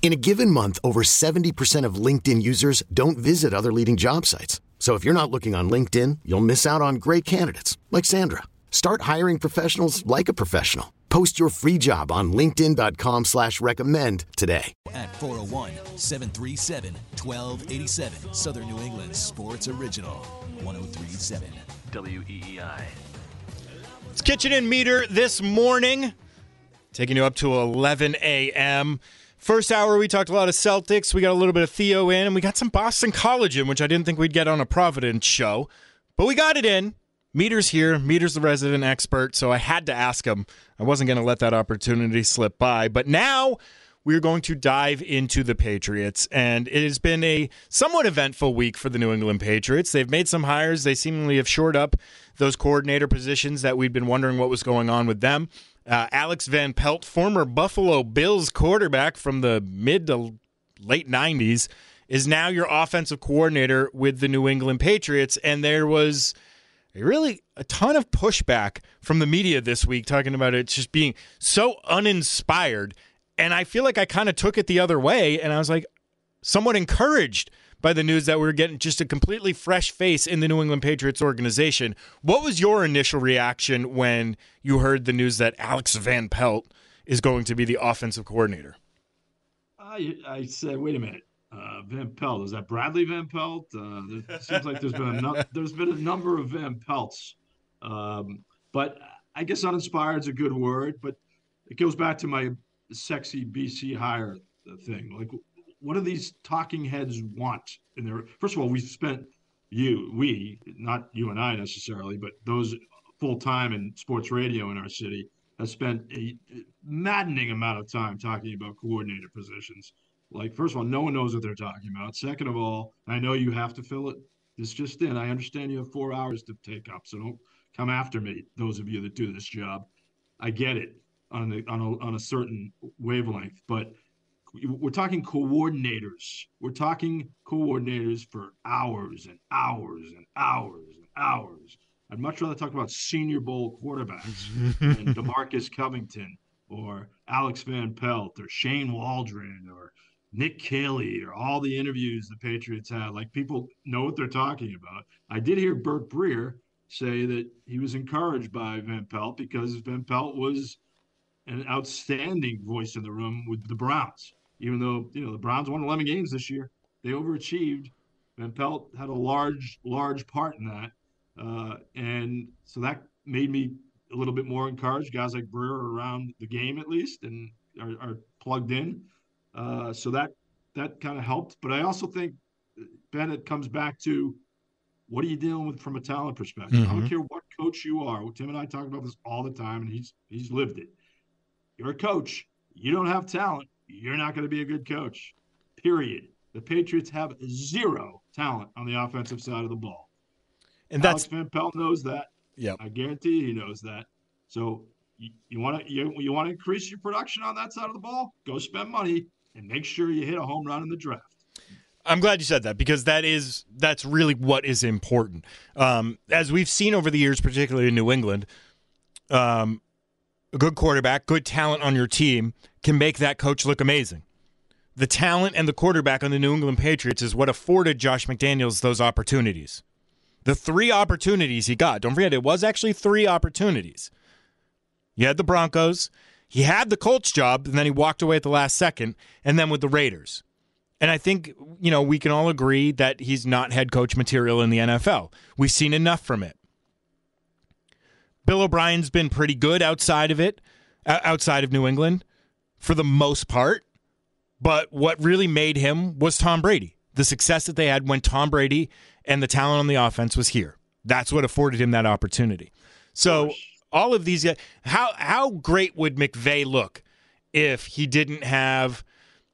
In a given month, over 70% of LinkedIn users don't visit other leading job sites. So if you're not looking on LinkedIn, you'll miss out on great candidates like Sandra. Start hiring professionals like a professional. Post your free job on LinkedIn.com slash recommend today. At 401-737-1287. Southern New England Sports Original. 1037 WEEI. It's Kichen and Meter this morning, taking you up to 11 a.m. First hour, we talked a lot of Celtics. We got a little bit of Theo in, and we got some Boston College in, which I didn't think we'd get on a Providence show. But we got it in. Meter's here. Meter's the resident expert, so I had to ask him. I wasn't going to let that opportunity slip by. But now we're going to dive into the Patriots. And it has been a somewhat eventful week for the New England Patriots. They've made some hires. They seemingly have shored up those coordinator positions that we'd been wondering what was going on with them. Uh, Alex Van Pelt, former Buffalo Bills quarterback from the mid to late 90s, is now your offensive coordinator with the New England Patriots. And there was really a ton of pushback from the media this week talking about it just being so uninspired. And I feel like I kind of took it the other way. And I was like, somewhat encouraged by the news that we are getting just a completely fresh face in the New England Patriots organization. What was your initial reaction when you heard the news that Alex Van Pelt is going to be the offensive coordinator? I, I said, wait a minute. Uh, Van Pelt is that Bradley Van Pelt? Uh, it seems like there's been a no, there's been a number of Van Pelts, um, but I guess uninspired is a good word. But it goes back to my sexy BC hire thing. Like, what do these talking heads want? In their first of all, we spent you, we, not you and I necessarily, but those full time in sports radio in our city have spent a maddening amount of time talking about coordinator positions. Like, first of all, no one knows what they're talking about. Second of all, I know you have to fill it. This just in. I understand you have four hours to take up, so don't come after me. Those of you that do this job, I get it on a, on a, on a certain wavelength, but we're talking coordinators. We're talking coordinators for hours and hours and hours and hours. I'd much rather talk about Senior Bowl quarterbacks and Demarcus Covington or Alex Van Pelt or Shane Waldron or Nick Caley or all the interviews the Patriots had. Like people know what they're talking about. I did hear Burt Breer say that he was encouraged by Van Pelt because Van Pelt was an outstanding voice in the room with the Browns. Even though you know the Browns won 11 games this year, they overachieved. Van Pelt had a large, large part in that, uh, and so that made me a little bit more encouraged. Guys like Breer are around the game at least and are, are plugged in. Uh, so that that kind of helped. But I also think Bennett comes back to what are you dealing with from a talent perspective? Mm-hmm. I don't mm-hmm. care what coach you are. Tim and I talk about this all the time, and he's he's lived it. You're a coach. You don't have talent. You're not going to be a good coach. Period. The Patriots have zero talent on the offensive side of the ball. And that's Alex Van Pelt knows that. Yeah, I guarantee he knows that. So you want to you, you want to increase your production on that side of the ball? Go spend money and make sure you hit a home run in the draft. I'm glad you said that because that is that's really what is important. Um, as we've seen over the years, particularly in New England, um, a good quarterback, good talent on your team can make that coach look amazing. The talent and the quarterback on the New England Patriots is what afforded Josh McDaniels those opportunities. The three opportunities he got, don't forget, it was actually three opportunities. You had the Broncos, he had the Colts job, and then he walked away at the last second, and then with the Raiders. And I think, you know, we can all agree that he's not head coach material in the NFL. We've seen enough from it. Bill O'Brien's been pretty good outside of it outside of New England for the most part. But what really made him was Tom Brady. The success that they had when Tom Brady and the talent on the offense was here. That's what afforded him that opportunity. So all of these guys, how how great would McVay look if he didn't have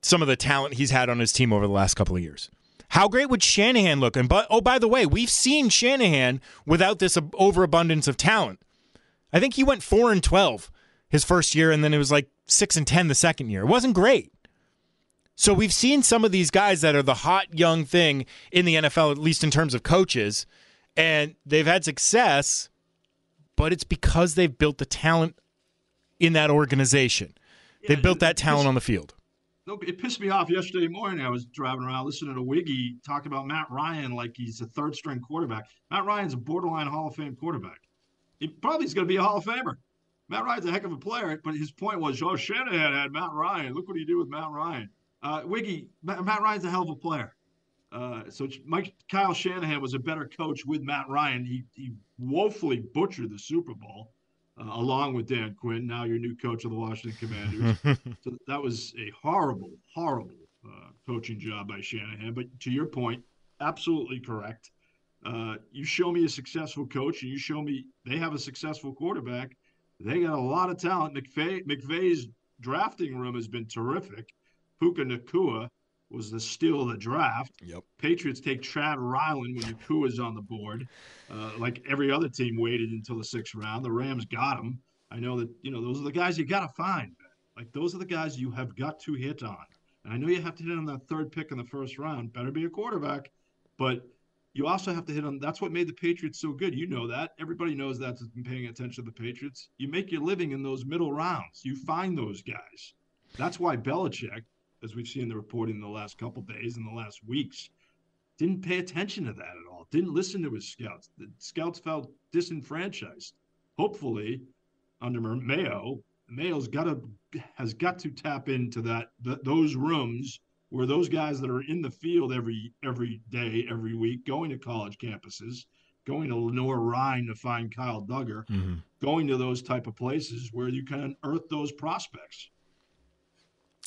some of the talent he's had on his team over the last couple of years? How great would Shanahan look? And but oh, by the way, we've seen Shanahan without this overabundance of talent. I think he went four and twelve his first year, and then it was like six and ten the second year. It wasn't great. So we've seen some of these guys that are the hot young thing in the NFL, at least in terms of coaches, and they've had success, but it's because they've built the talent in that organization. Yeah, they built that talent on the field. It pissed me off yesterday morning. I was driving around listening to Wiggy talk about Matt Ryan like he's a third string quarterback. Matt Ryan's a borderline Hall of Fame quarterback. He probably is going to be a Hall of Famer. Matt Ryan's a heck of a player, but his point was, oh, Shanahan had Matt Ryan. Look what he did with Matt Ryan. Uh, Wiggy, Matt, Matt Ryan's a hell of a player. Uh, so Mike Kyle Shanahan was a better coach with Matt Ryan. He he woefully butchered the Super Bowl uh, along with Dan Quinn, now your new coach of the Washington Commanders. so that was a horrible, horrible uh, coaching job by Shanahan. But to your point, absolutely correct. Uh, you show me a successful coach, and you show me they have a successful quarterback. They got a lot of talent. McVay, McVay's drafting room has been terrific. Puka Nacua was the steal of the draft. Yep. Patriots take Chad Ryland when Nacua's on the board. Uh, like every other team waited until the sixth round. The Rams got him. I know that, you know, those are the guys you got to find. Like those are the guys you have got to hit on. And I know you have to hit on that third pick in the first round. Better be a quarterback. But you also have to hit on that's what made the Patriots so good. You know that. Everybody knows that has been paying attention to the Patriots. You make your living in those middle rounds. You find those guys. That's why Belichick as we've seen the reporting in the last couple days and the last weeks, didn't pay attention to that at all. Didn't listen to his scouts. The scouts felt disenfranchised. Hopefully, under Mayo, Mayo's got to has got to tap into that those rooms where those guys that are in the field every every day, every week, going to college campuses, going to Lenoir-Rhyne to find Kyle Dugger, mm-hmm. going to those type of places where you can unearth those prospects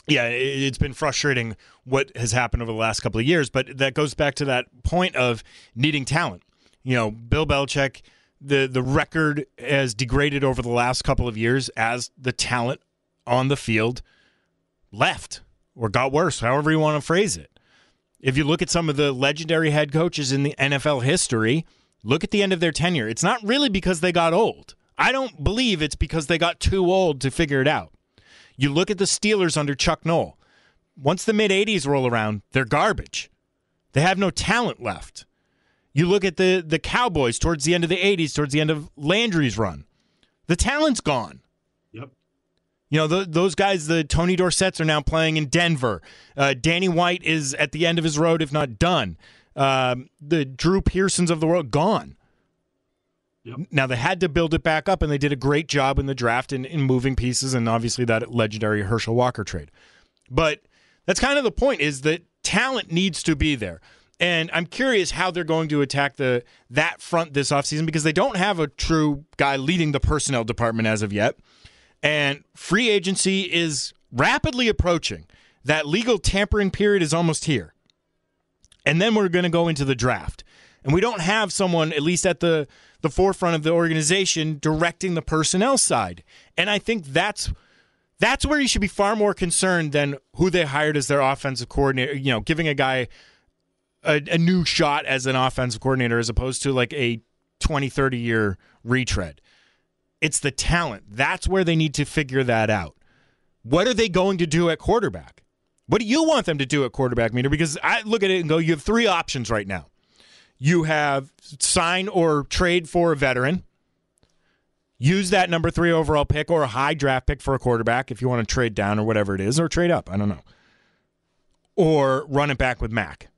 yeah, it's been frustrating what has happened over the last couple of years, but that goes back to that point of needing talent. You know, Bill Belichick, the the record has degraded over the last couple of years as the talent on the field left or got worse, however you want to phrase it. If you look at some of the legendary head coaches in the NFL history, look at the end of their tenure. It's not really because they got old. I don't believe it's because they got too old to figure it out. You look at the Steelers under Chuck Noll. Once the mid 80s roll around, they're garbage. They have no talent left. You look at the the Cowboys towards the end of the 80s, towards the end of Landry's run. The talent's gone. You know, the, those guys, the Tony Dorsetts, are now playing in Denver. Uh, Danny White is at the end of his road, if not done. Um, the Drew Pearsons of the world, gone. Yep. Now they had to build it back up, and they did a great job in the draft in, in moving pieces, and obviously that legendary Herschel Walker trade. But that's kind of the point: is that talent needs to be there, and I'm curious how they're going to attack the that front this offseason because they don't have a true guy leading the personnel department as of yet, and free agency is rapidly approaching. That legal tampering period is almost here, and then we're going to go into the draft, and we don't have someone at least at the the forefront of the organization directing the personnel side. And I think that's that's where you should be far more concerned than who they hired as their offensive coordinator, you know, giving a guy a, a new shot as an offensive coordinator as opposed to like a 20, 30 year retread. It's the talent. That's where they need to figure that out. What are they going to do at quarterback? What do you want them to do at quarterback, meter? Because I look at it and go, you have three options right now you have sign or trade for a veteran, use that number three overall pick or a high draft pick for a quarterback if you want to trade down or whatever it is, or trade up. I don't know. Or run it back with Mac.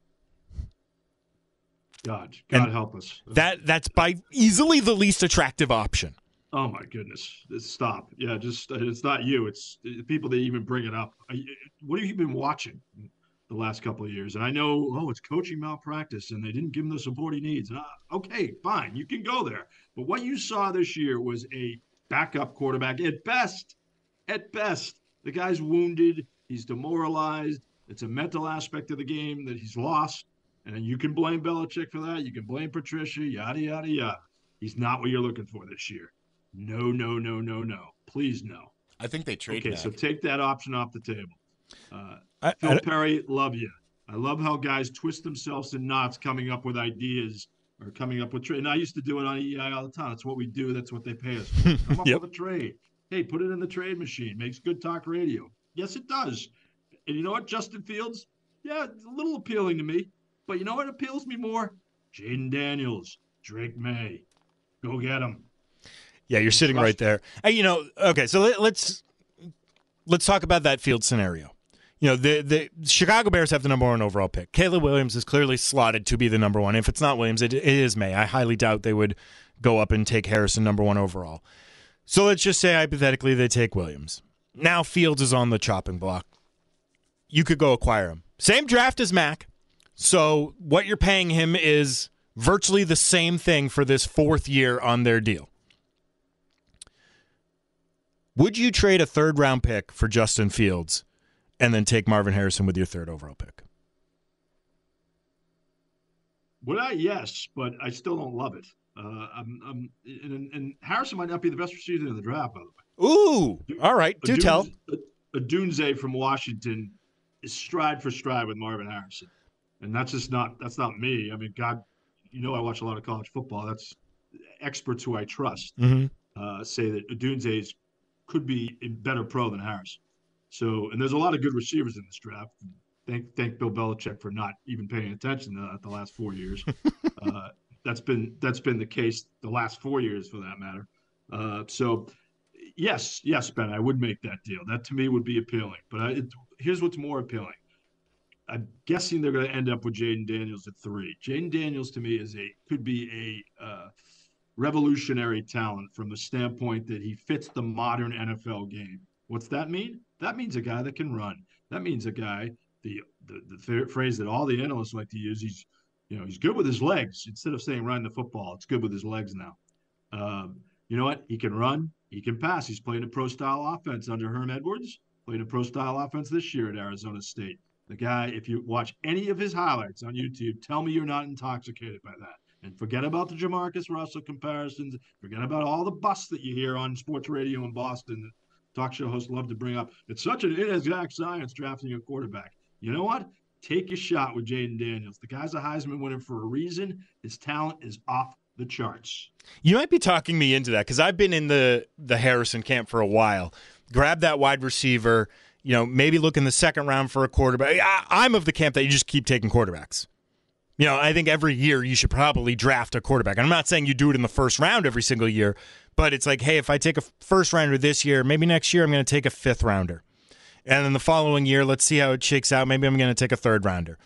God, God and help us. That that's by easily the least attractive option. Oh my goodness! Stop. Yeah, just it's not you. It's people that even bring it up. What have you been watching? the last couple of years. And I know, oh, it's coaching malpractice and they didn't give him the support he needs. Uh, okay, fine, you can go there. But what you saw this year was a backup quarterback at best. At best, the guy's wounded. He's demoralized. It's a mental aspect of the game that he's lost. And you can blame Belichick for that. You can blame Patricia, yada, yada, yada. He's not what you're looking for this year. No, no, no, no, no. Please, no. I think they trade. Okay, back. so take that option off the table. Uh, I, Phil I, Perry, love you. I love how guys twist themselves in knots coming up with ideas or coming up with trade. And I used to do it on EI all the time. That's what we do. That's what they pay us. For. Come up Yep. with a trade. Hey, put it in the trade machine. Makes good talk radio. Yes, it does. And you know what, Justin Fields? Yeah, it's a little appealing to me. But you know what appeals me more? Jayden Daniels, Drake Maye. Go get him. Yeah, you're sitting right there. Uh, you know, okay, so let, let's let's talk about that field scenario. You know, the the Chicago Bears have the number one overall pick. Caleb Williams is clearly slotted to be the number one. If it's not Williams, it, it is Maye. I highly doubt they would go up and take Harrison number one overall. So let's just say hypothetically they take Williams. Now Fields is on the chopping block. You could go acquire him. Same draft as Mac. So what you're paying him is virtually the same thing for this fourth year on their deal. Would you trade a third round pick for Justin Fields and then take Marvin Harrison with your third overall pick? Would I? Yes, but I still don't love it. Uh, I'm, I'm, and, and Harrison might not be the best receiver in the draft, by the way. Ooh, all right. Do tell. Odunze from Washington is stride for stride with Marvin Harrison, and that's just not that's not me. I mean, God, you know, I watch a lot of college football. That's experts who I trust hmm uh, say that Dunze could be a better pro than Harris. So, and there's a lot of good receivers in this draft. Thank thank Bill Belichick for not even paying attention to that the last four years. uh, that's been that's been the case the last four years for that matter. Uh, so, yes, yes, Ben, I would make that deal. That to me would be appealing. But I, it, here's what's more appealing. I'm guessing they're going to end up with Jayden Daniels at three. Jayden Daniels to me is a could be a uh, revolutionary talent from the standpoint that he fits the modern NFL game. What's that mean? That means a guy that can run. That means a guy the the, the phrase that all the analysts like to use. He's you know he's good with his legs. Instead of saying run the football, it's good with his legs now. Um, you know what? He can run. He can pass. He's playing a pro style offense under Herm Edwards. Played a pro style offense this year at Arizona State. The guy, if you watch any of his highlights on YouTube, tell me you're not intoxicated by that. And forget about the Jamarcus Russell comparisons. Forget about all the busts that you hear on sports radio in Boston that talk show hosts love to bring up. It's such an inexact science drafting a quarterback. You know what? Take a shot with Jayden Daniels. The guy's a Heisman winner for a reason. His talent is off the charts. You might be talking me into that because I've been in the the Harrison camp for a while. Grab that wide receiver. You know, maybe look in the second round for a quarterback. I, I'm of the camp that you just keep taking quarterbacks. You know, I think every year you should probably draft a quarterback. And I'm not saying you do it in the first round every single year, but it's like, hey, if I take a first rounder this year, maybe next year I'm going to take a fifth rounder. And then the following year, let's see how it shakes out. Maybe I'm going to take a third rounder.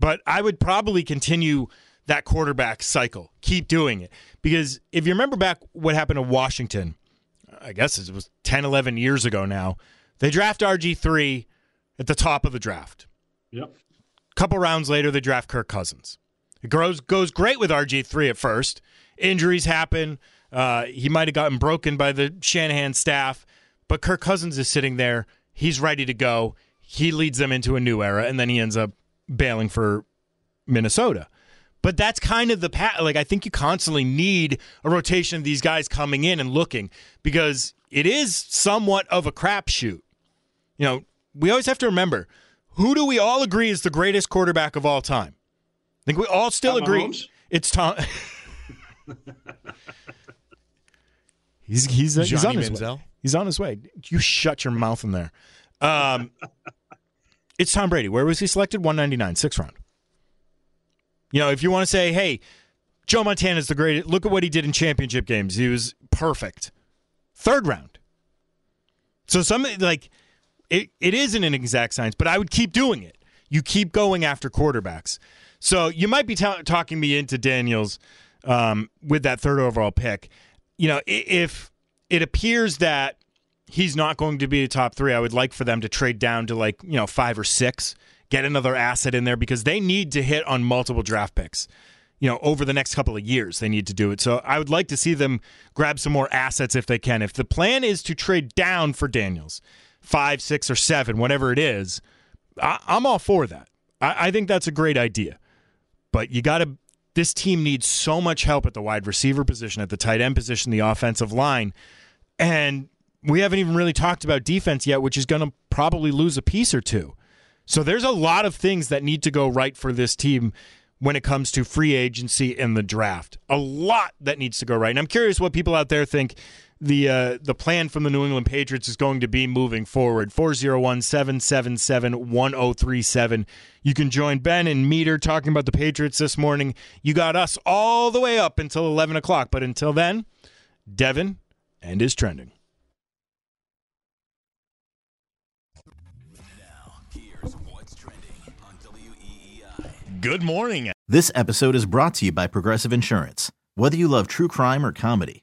But I would probably continue that quarterback cycle. Keep doing it. Because if you remember back what happened to Washington, I guess it was 10, 11 years ago now, they draft RG3 at the top of the draft. Yep. Couple rounds later, they draft Kirk Cousins. It grows, goes great with RG3 at first. Injuries happen. Uh, he might have gotten broken by the Shanahan staff, but Kirk Cousins is sitting there. He's ready to go. He leads them into a new era, and then he ends up bailing for Minnesota. But that's kind of the pat. Like I think you constantly need a rotation of these guys coming in and looking because it is somewhat of a crapshoot. You know, we always have to remember who do we all agree is the greatest quarterback of all time? I think we all still Pat agree Mahomes? it's Tom. he's he's, he's Johnny on his Manziel? way. He's on his way. You shut your mouth in there. Um, it's Tom Brady. Where was he selected? 199, sixth round. You know, if you want to say, hey, Joe Montana's the greatest, look at what he did in championship games. He was perfect. Third round. So some like it, it isn't an exact science, but I would keep doing it. You keep going after quarterbacks. So you might be ta- talking me into Daniels um, with that third overall pick. You know, if it appears that he's not going to be a top three, I would like for them to trade down to like you know five or six, get another asset in there because they need to hit on multiple draft picks. you know, over the next couple of years, they need to do it. So I would like to see them grab some more assets if they can. If the plan is to trade down for Daniels, five, six, or seven, whatever it is, I, am all for that. I, I think that's a great idea. But you got to, this team needs so much help at the wide receiver position, at the tight end position, the offensive line. And we haven't even really talked about defense yet, which is going to probably lose a piece or two. So there's a lot of things that need to go right for this team when it comes to free agency and the draft. A lot that needs to go right. And I'm curious what people out there think the uh, the plan from the New England Patriots is going to be moving forward. 401-777-1037. You can join Ben and Meter talking about the Patriots this morning. You got us all the way up until 11 o'clock. But until then, Devin and is trending. Good morning. This episode is brought to you by Progressive Insurance. Whether you love true crime or comedy,